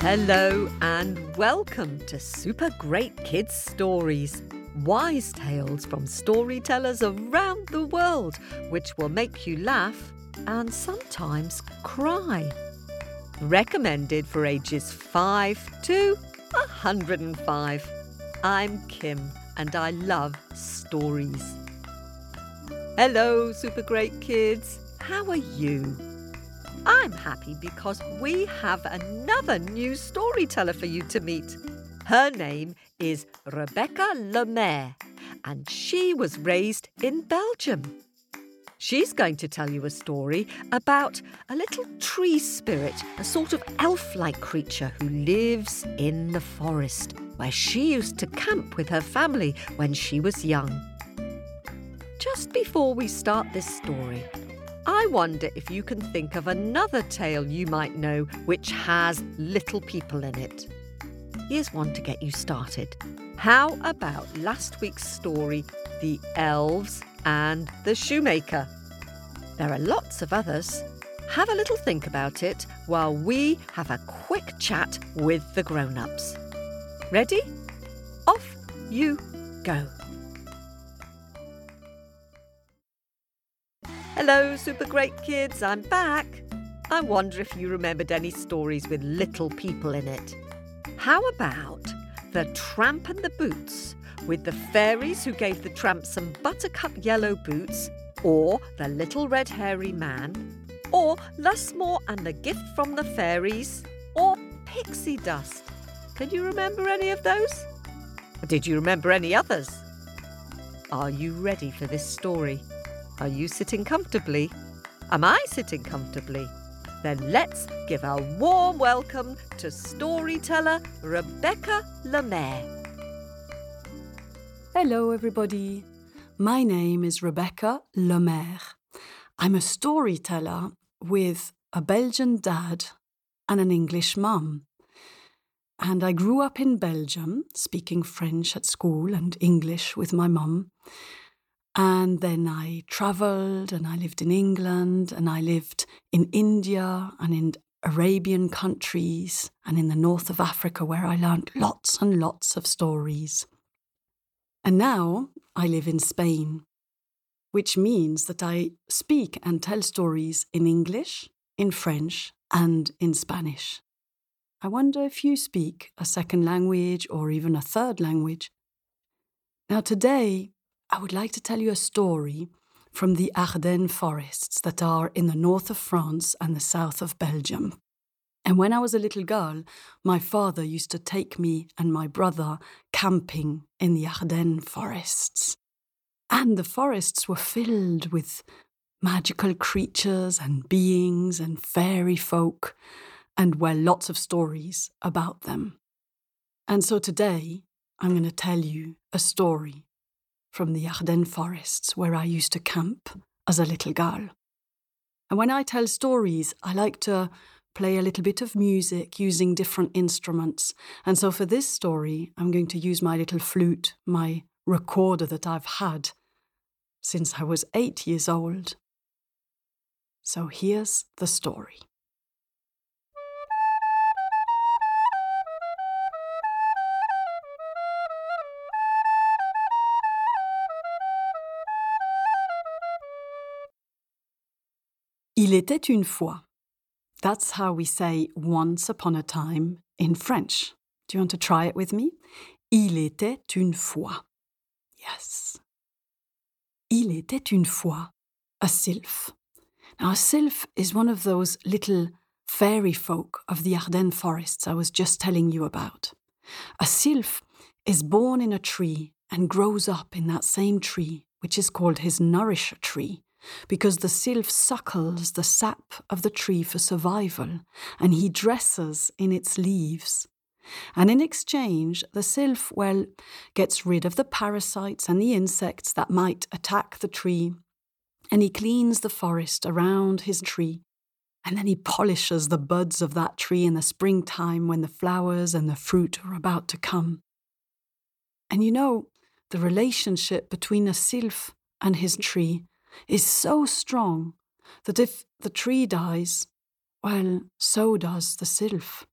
Hello and welcome to Super Great Kids Stories, wise tales from storytellers around the world, which will make you laugh and sometimes cry. Recommended for ages 5 to 105. I'm Kim and I love stories. Hello, Super Great Kids. How are you? I'm happy because we have another new storyteller for you to meet. Her name is Rebecca Lemaire, and she was raised in Belgium. She's going to tell you a story about a little tree spirit, a sort of elf like creature who lives in the forest, where she used to camp with her family when she was young. Just before we start this story, I wonder if you can think of another tale you might know which has little people in it. Here's one to get you started. How about last week's story, The Elves and the Shoemaker? There are lots of others. Have a little think about it while we have a quick chat with the grown ups. Ready? Off you go. Hello, super great kids, I'm back. I wonder if you remembered any stories with little people in it. How about The Tramp and the Boots, with the fairies who gave the tramp some buttercup yellow boots, or The Little Red Hairy Man, or Lusmore and the Gift from the Fairies, or Pixie Dust? Can you remember any of those? Did you remember any others? Are you ready for this story? Are you sitting comfortably? Am I sitting comfortably? Then let's give a warm welcome to storyteller Rebecca Lemaire. Hello, everybody. My name is Rebecca Lemaire. I'm a storyteller with a Belgian dad and an English mum. And I grew up in Belgium, speaking French at school and English with my mum. And then I travelled and I lived in England and I lived in India and in Arabian countries and in the north of Africa where I learned lots and lots of stories. And now I live in Spain, which means that I speak and tell stories in English, in French, and in Spanish. I wonder if you speak a second language or even a third language. Now, today I would like to tell you a story from the Ardennes forests that are in the north of France and the south of Belgium. And when I was a little girl, my father used to take me and my brother camping in the Ardennes forests. And the forests were filled with magical creatures and beings and fairy folk, and where lots of stories about them. And so today, I'm going to tell you a story from the Ardennes forests where I used to camp as a little girl. And when I tell stories, I like to play a little bit of music using different instruments. And so for this story, I'm going to use my little flute, my recorder that I've had since I was eight years old. So here's the story. Il était une fois. That's how we say once upon a time in French. Do you want to try it with me? Il était une fois. Yes. Il était une fois a sylph. Now, a sylph is one of those little fairy folk of the Ardennes forests I was just telling you about. A sylph is born in a tree and grows up in that same tree, which is called his nourisher tree because the sylph suckles the sap of the tree for survival, and he dresses in its leaves. And in exchange, the sylph, well, gets rid of the parasites and the insects that might attack the tree, and he cleans the forest around his tree, and then he polishes the buds of that tree in the springtime when the flowers and the fruit are about to come. And you know, the relationship between a sylph and his tree is so strong that if the tree dies, well, so does the sylph.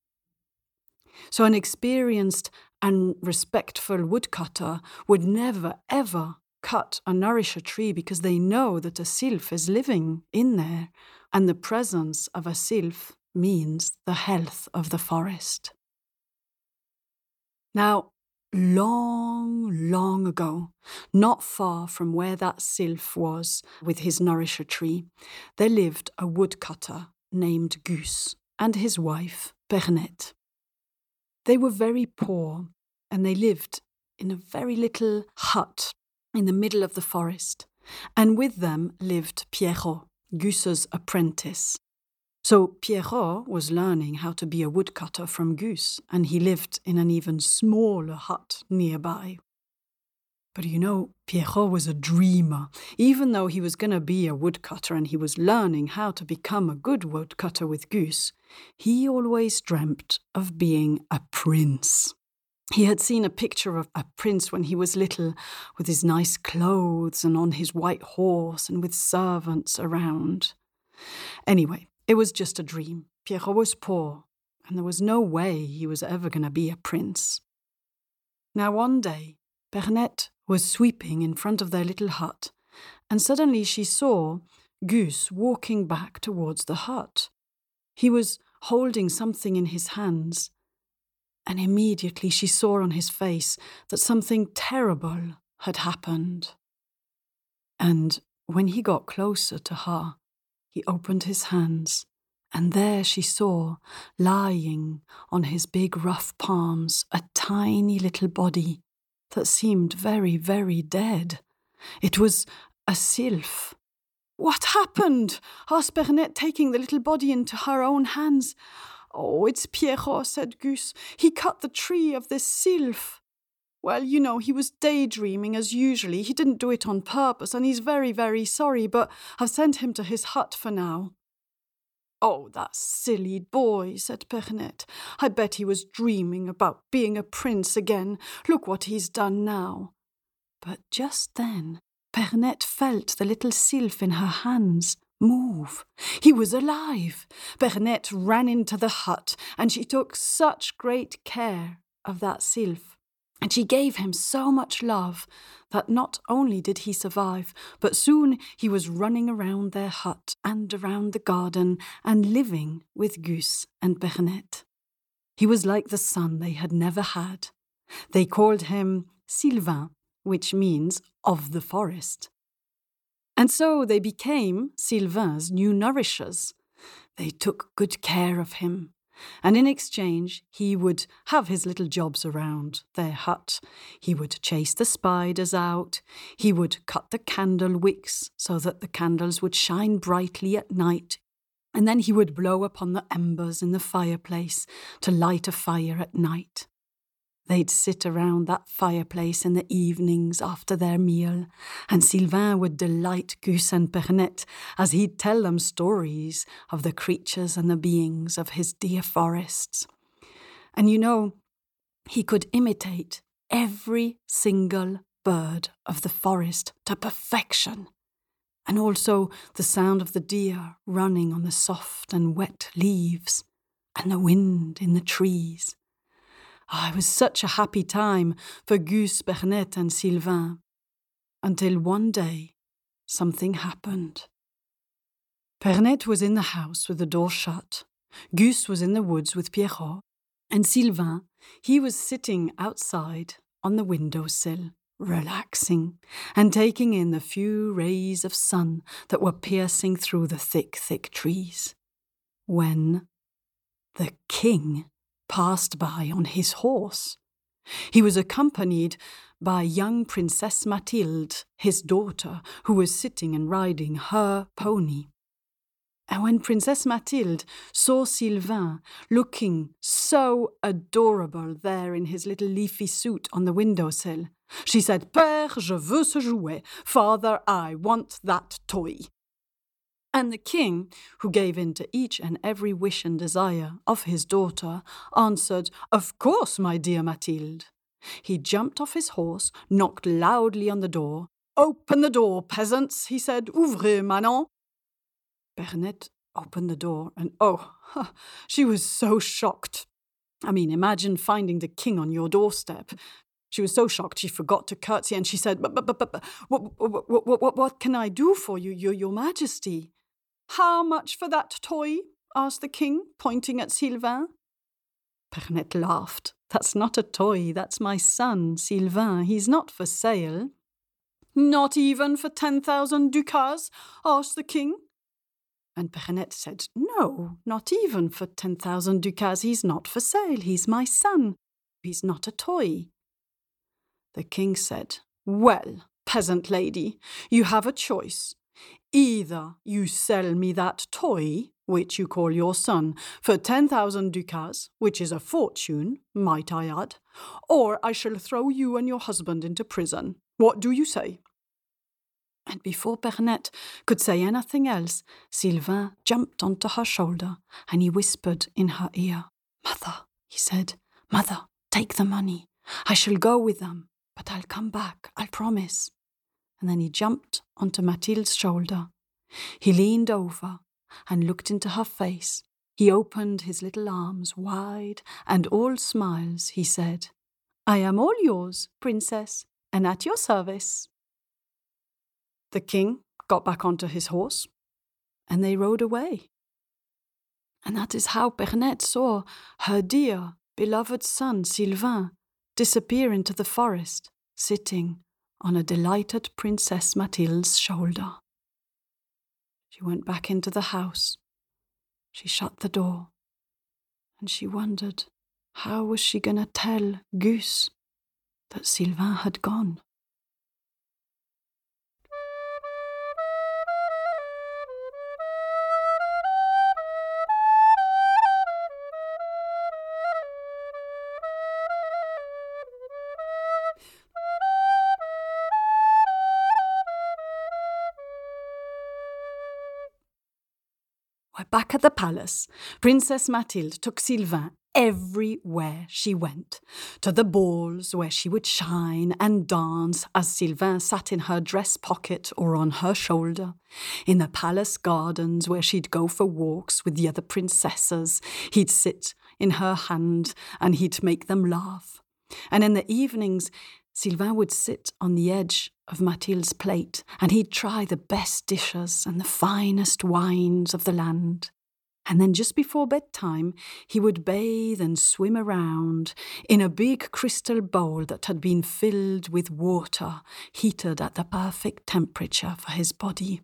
So, an experienced and respectful woodcutter would never, ever cut or nourish a tree because they know that a sylph is living in there, and the presence of a sylph means the health of the forest. Now, long, long ago, not far from where that sylph was with his nourisher tree, there lived a woodcutter named Gus and his wife, Pernette. They were very poor and they lived in a very little hut in the middle of the forest, and with them lived Pierrot, Gus's apprentice. So Pierrot was learning how to be a woodcutter from Gus, and he lived in an even smaller hut nearby. But you know, Pierrot was a dreamer. Even though he was going to be a woodcutter and he was learning how to become a good woodcutter with Gus, he always dreamt of being a prince. He had seen a picture of a prince when he was little, with his nice clothes and on his white horse and with servants around. Anyway, it was just a dream. Pierrot was poor, and there was no way he was ever going to be a prince. Now, one day, Pernette was sweeping in front of their little hut, and suddenly she saw Gus walking back towards the hut. He was holding something in his hands and immediately she saw on his face that something terrible had happened. And when he got closer to her, he opened his hands, and there she saw, lying on his big rough palms, a tiny little body that seemed very, very dead. It was a sylph. What happened? asked Pernette, taking the little body into her own hands. Oh, it's Pierrot, said Gus. He cut the tree of this sylph. Well, you know, he was daydreaming as usually. He didn't do it on purpose, and he's very, very sorry, but I've sent him to his hut for now. Oh, that silly boy, said Pernette. I bet he was dreaming about being a prince again. Look what he's done now. But just then, Pernette felt the little sylph in her hands move. He was alive. Pernette ran into the hut, and she took such great care of that sylph. And she gave him so much love that not only did he survive, but soon he was running around their hut and around the garden and living with Gus and Pernette. He was like the son they had never had. They called him Sylvain, which means of the forest. And so they became Sylvain's new nourishers. They took good care of him, and in exchange, he would have his little jobs around their hut. He would chase the spiders out. He would cut the candle wicks so that the candles would shine brightly at night. And then he would blow upon the embers in the fireplace to light a fire at night. They'd sit around that fireplace in the evenings after their meal, and Sylvain would delight Gus and Pernette as he'd tell them stories of the creatures and the beings of his dear forests. And you know, he could imitate every single bird of the forest to perfection, and also the sound of the deer running on the soft and wet leaves, and the wind in the trees Oh, it was such a happy time for Gus, Pernette, and Sylvain. Until one day, something happened. Pernette was in the house with the door shut. Gus was in the woods with Pierrot. And Sylvain, he was sitting outside on the window sill, relaxing and taking in the few rays of sun that were piercing through the thick, thick trees. When the king passed by on his horse. He was accompanied by young Princess Mathilde, his daughter, who was sitting and riding her pony. And when Princess Mathilde saw Sylvain looking so adorable there in his little leafy suit on the windowsill, she said, Père, je veux ce jouet. Father, I want that toy. And the king, who gave in to each and every wish and desire of his daughter, answered, Of course, my dear Mathilde. He jumped off his horse, knocked loudly on the door. Open the door, peasants, he said. Ouvrez, Manon. Pernette opened the door, and oh, she was so shocked. I mean, imagine finding the king on your doorstep. She was so shocked she forgot to curtsy, and she said, "But, but, but, but what, what, what, what, can I do for you, your, your Majesty?" How much for that toy? asked the king, pointing at Sylvain. Pernette laughed. That's not a toy, that's my son, Sylvain. He's not for sale. Not even for ten thousand ducats? asked the king. And Pernette said, No, not even for ten thousand ducats. He's not for sale. He's my son. He's not a toy. The king said, Well, peasant lady, you have a choice. Either you sell me that toy, which you call your son, for 10,000 ducats, which is a fortune, might I add, or I shall throw you and your husband into prison. What do you say? And before Pernette could say anything else, Sylvain jumped onto her shoulder and he whispered in her ear. Mother, he said, Mother, take the money. I shall go with them, but I'll come back, I'll promise and then he jumped onto Mathilde's shoulder. He leaned over and looked into her face. He opened his little arms wide, and all smiles, he said, I am all yours, princess, and at your service. The king got back onto his horse, and they rode away. And that is how Pernette saw her dear, beloved son, Sylvain, disappear into the forest, sitting on a delighted Princess Mathilde's shoulder. She went back into the house. She shut the door, and she wondered how was she going to tell Gus that Sylvain had gone. Back at the palace, Princess Mathilde took Sylvain everywhere she went to the balls where she would shine and dance as Sylvain sat in her dress pocket or on her shoulder, in the palace gardens where she'd go for walks with the other princesses. He'd sit in her hand and he'd make them laugh. And in the evenings, Sylvain would sit on the edge of Mathilde's plate and he'd try the best dishes and the finest wines of the land. And then just before bedtime, he would bathe and swim around in a big crystal bowl that had been filled with water, heated at the perfect temperature for his body.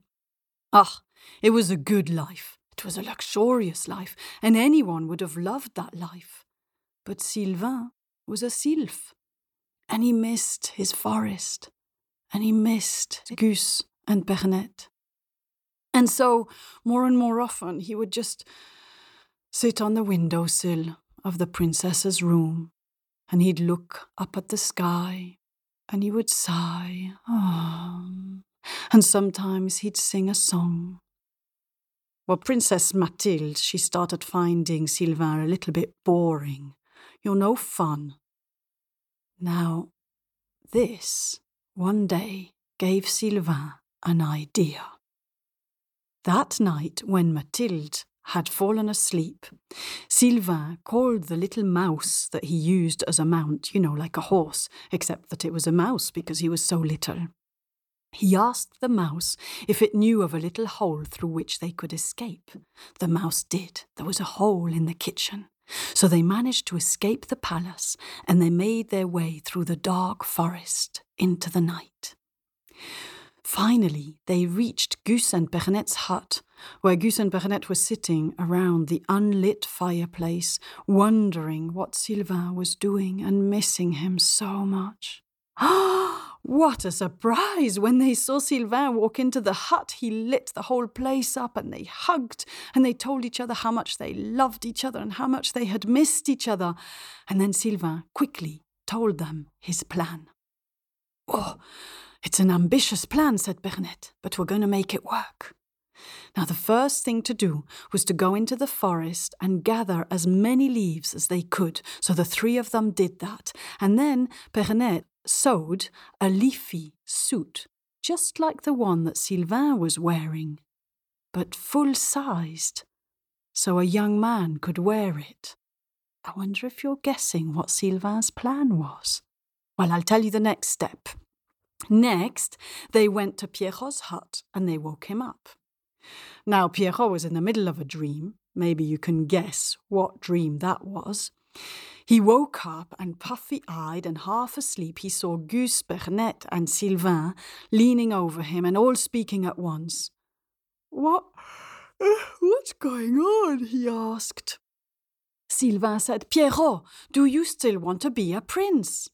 Ah, it was a good life. It was a luxurious life, and anyone would have loved that life. But Sylvain was a sylph and he missed his forest, and he missed Gus and Pernette. And so, more and more often, he would just sit on the window sill of the princess's room, and he'd look up at the sky, and he would sigh, oh, and sometimes he'd sing a song. Well, Princess Mathilde, she started finding Sylvain a little bit boring. You're no fun, now, this one day gave Sylvain an idea. That night, when Mathilde had fallen asleep, Sylvain called the little mouse that he used as a mount, you know, like a horse, except that it was a mouse because he was so little. He asked the mouse if it knew of a little hole through which they could escape. The mouse did. There was a hole in the kitchen. So they managed to escape the palace and they made their way through the dark forest into the night. Finally, they reached Gus and Pernette's hut, where Gus and Pernette were sitting around the unlit fireplace, wondering what Sylvain was doing and missing him so much. Ah! What a surprise! When they saw Sylvain walk into the hut, he lit the whole place up and they hugged and they told each other how much they loved each other and how much they had missed each other. And then Sylvain quickly told them his plan. Oh, it's an ambitious plan, said Pernette, but we're going to make it work. Now, the first thing to do was to go into the forest and gather as many leaves as they could. So the three of them did that. And then Pernette sewed a leafy suit, just like the one that Sylvain was wearing, but full sized, so a young man could wear it. I wonder if you're guessing what Sylvain's plan was. Well, I'll tell you the next step. Next, they went to Pierrot's hut and they woke him up. Now, Pierrot was in the middle of a dream. Maybe you can guess what dream that was. He woke up and, puffy eyed and half asleep, he saw Gus, Pernette, and Sylvain leaning over him and all speaking at once. What? What's going on? he asked. Sylvain said, Pierrot, do you still want to be a prince?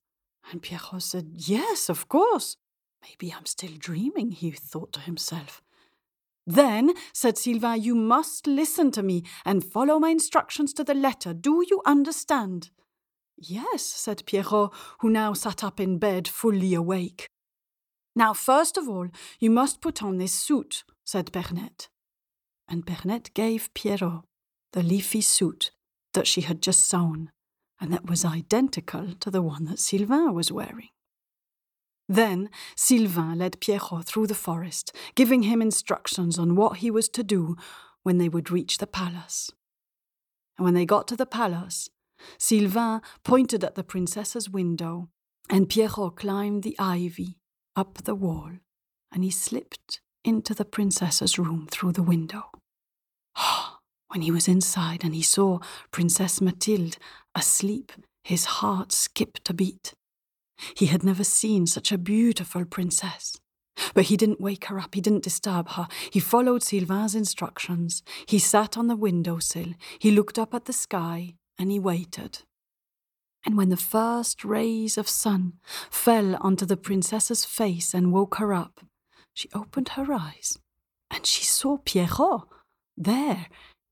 And Pierrot said, Yes, of course. Maybe I'm still dreaming, he thought to himself. Then, said Sylvain, you must listen to me and follow my instructions to the letter. Do you understand? Yes, said Pierrot, who now sat up in bed, fully awake. Now, first of all, you must put on this suit, said Pernette. And Pernette gave Pierrot the leafy suit that she had just sewn, and that was identical to the one that Sylvain was wearing. Then Sylvain led Pierrot through the forest, giving him instructions on what he was to do when they would reach the palace. And when they got to the palace, Sylvain pointed at the princess's window, and Pierrot climbed the ivy up the wall, and he slipped into the princess's room through the window. when he was inside and he saw Princess Mathilde asleep, his heart skipped a beat. He had never seen such a beautiful princess. But he didn't wake her up, he didn't disturb her. He followed Sylvain's instructions. He sat on the window sill, he looked up at the sky, and he waited. And when the first rays of sun fell onto the princess's face and woke her up, she opened her eyes, and she saw Pierrot there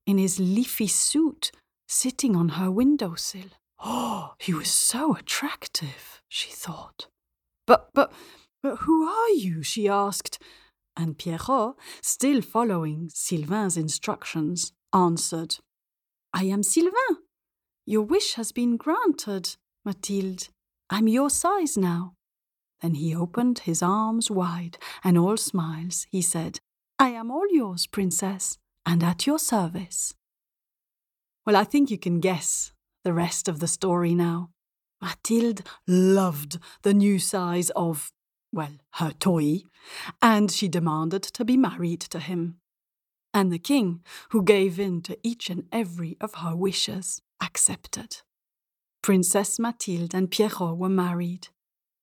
in his leafy suit sitting on her window sill. Oh, he was so attractive, she thought. But, but, but who are you? she asked. And Pierrot, still following Sylvain's instructions, answered, I am Sylvain. Your wish has been granted, Mathilde. I'm your size now. Then he opened his arms wide, and all smiles, he said, I am all yours, princess, and at your service. Well, I think you can guess the rest of the story now. Mathilde loved the new size of, well, her toy, and she demanded to be married to him. And the king, who gave in to each and every of her wishes, accepted. Princess Mathilde and Pierrot were married.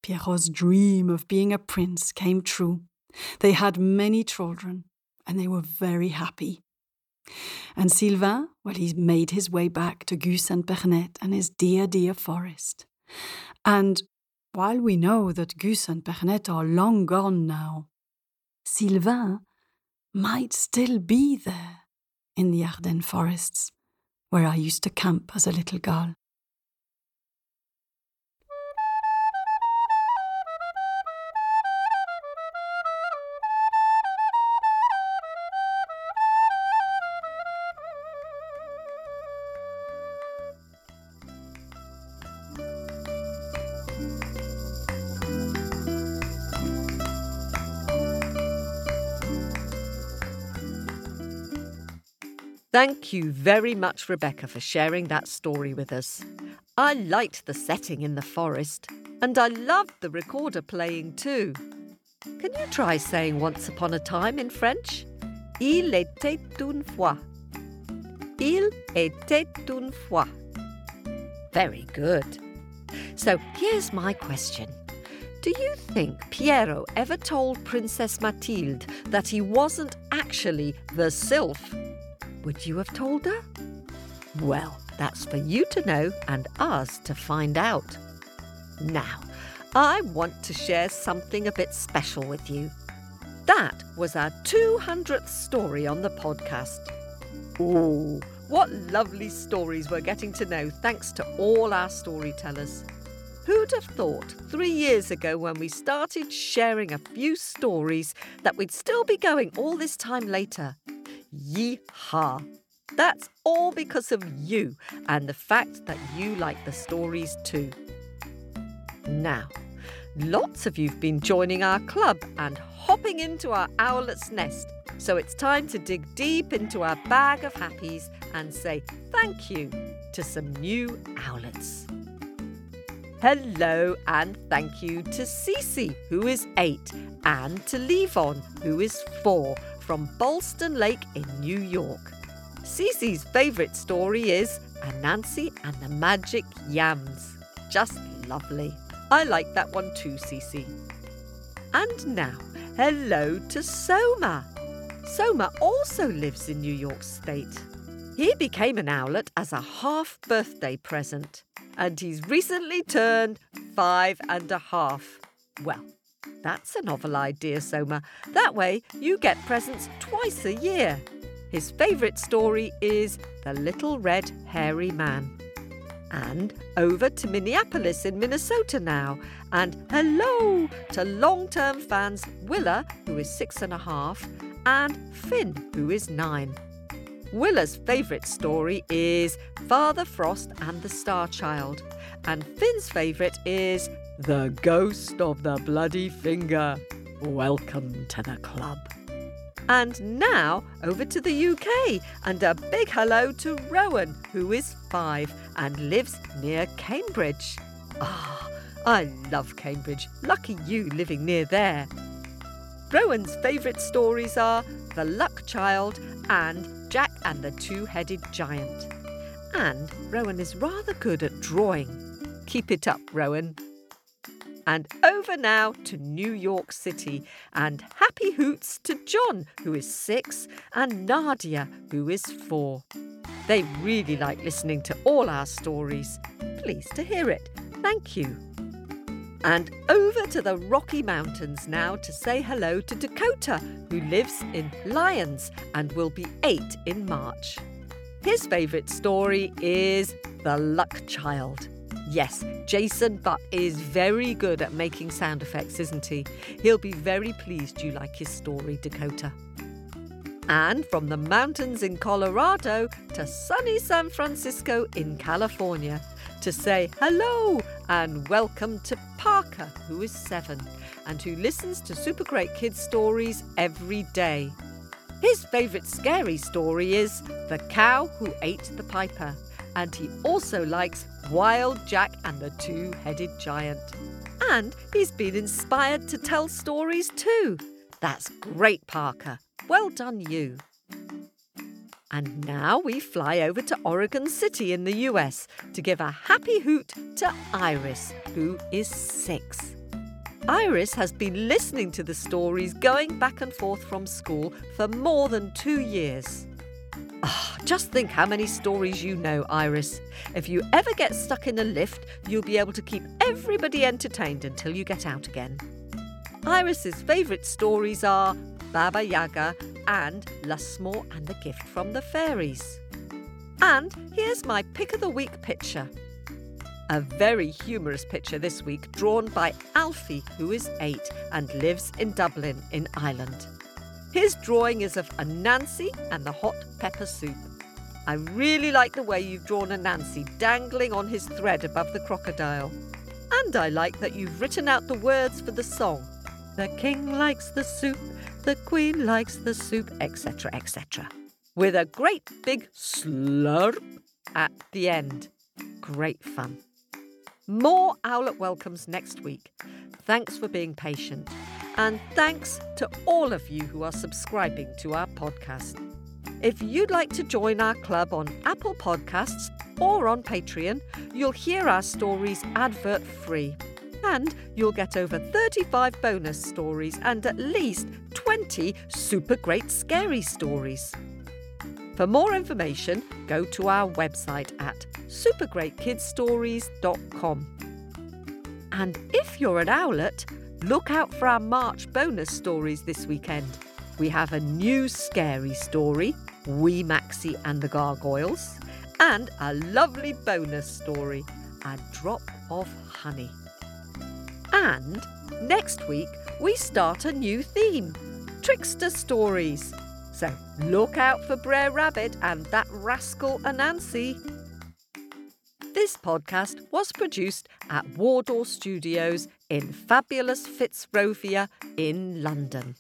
Pierrot's dream of being a prince came true. They had many children, and they were very happy. And Sylvain, well, he made his way back to Gus and Pernette and his dear, dear forest. And while we know that Gus and Pernette are long gone now, Sylvain might still be there in the Ardennes forests, where I used to camp as a little girl. Thank you very much, Rebecca, for sharing that story with us. I liked the setting in the forest, and I loved the recorder playing too. Can you try saying once upon a time in French? Il était une fois. Il était une fois. Very good. So here's my question. Do you think Pierrot ever told Princess Mathilde that he wasn't actually the sylph would you have told her? Well, that's for you to know and us to find out. Now, I want to share something a bit special with you. That was our 200th story on the podcast. Oh, what lovely stories we're getting to know thanks to all our storytellers. Who'd have thought three years ago when we started sharing a few stories that we'd still be going all this time later? Yeehaw! That's all because of you and the fact that you like the stories too. Now, lots of you've been joining our club and hopping into our owlet's nest, so it's time to dig deep into our bag of happies and say thank you to some new owlets. Hello and thank you to Cece, who is eight, and to Levon, who is four, from Ballston Lake in New York. Cece's favourite story is Anansi and the Magic Yams. Just lovely. I like that one too, Cece. And now, hello to Soma. Soma also lives in New York State. He became an owlet as a half birthday present, and he's recently turned five and a half. Well, that's a novel idea, Soma. That way you get presents twice a year. His favourite story is The Little Red Hairy Man. And over to Minneapolis in Minnesota now. And hello to long term fans Willa, who is six and a half, and Finn, who is nine. Willa's favourite story is Father Frost and the Star Child, and Finn's favourite is The Ghost of the Bloody Finger. Welcome to the club. And now over to the UK and a big hello to Rowan, who is five and lives near Cambridge. Ah, I love Cambridge. Lucky you living near there. Rowan's favourite stories are The Luck Child and Jack and the Two Headed Giant. And Rowan is rather good at drawing. Keep it up, Rowan. And over now to New York City. And happy hoots to John, who is six, and Nadia, who is four. They really like listening to all our stories. Pleased to hear it. Thank you. And over to the Rocky Mountains now to say hello to Dakota, who lives in Lyons and will be eight in March. His favourite story is The Luck Child. Yes, Jason Butt is very good at making sound effects, isn't he? He'll be very pleased you like his story, Dakota. And from the mountains in Colorado to sunny San Francisco in California to say hello and welcome to Parker, who is seven and who listens to Super Great Kids stories every day. His favourite scary story is The Cow Who Ate the Piper and he also likes Wild Jack and the Two Headed Giant. And he's been inspired to tell stories too. That's great, Parker. Well done, you. And now we fly over to Oregon City in the US to give a happy hoot to Iris, who is six. Iris has been listening to the stories going back and forth from school for more than two years. Oh, just think how many stories you know, Iris. If you ever get stuck in a lift, you'll be able to keep everybody entertained until you get out again. Iris's favourite stories are Baba Yaga and Lusmore and the Gift from the Fairies. And here's my pick of the week picture. A very humorous picture this week drawn by Alfie, who is eight and lives in Dublin in Ireland. His drawing is of Anansi and the hot pepper soup. I really like the way you've drawn Anansi dangling on his thread above the crocodile. And I like that you've written out the words for the song. The king likes the soup, the queen likes the soup, etc., etc. With a great big slurp at the end. Great fun. More Owlet welcomes next week. Thanks for being patient. And thanks to all of you who are subscribing to our podcast. If you'd like to join our club on Apple Podcasts or on Patreon, you'll hear our stories advert free. And you'll get over 35 bonus stories and at least 20 super great scary stories. For more information, go to our website at supergreatkidsstories.com. And if you're an owlet, Look out for our March bonus stories this weekend. We have a new scary story, Wee Maxie and the Gargoyles, and a lovely bonus story, A Drop of Honey. And next week, we start a new theme trickster stories. So look out for Brer Rabbit and that rascal Anansi. This podcast was produced at Wardour Studios in fabulous Fitzrovia in London.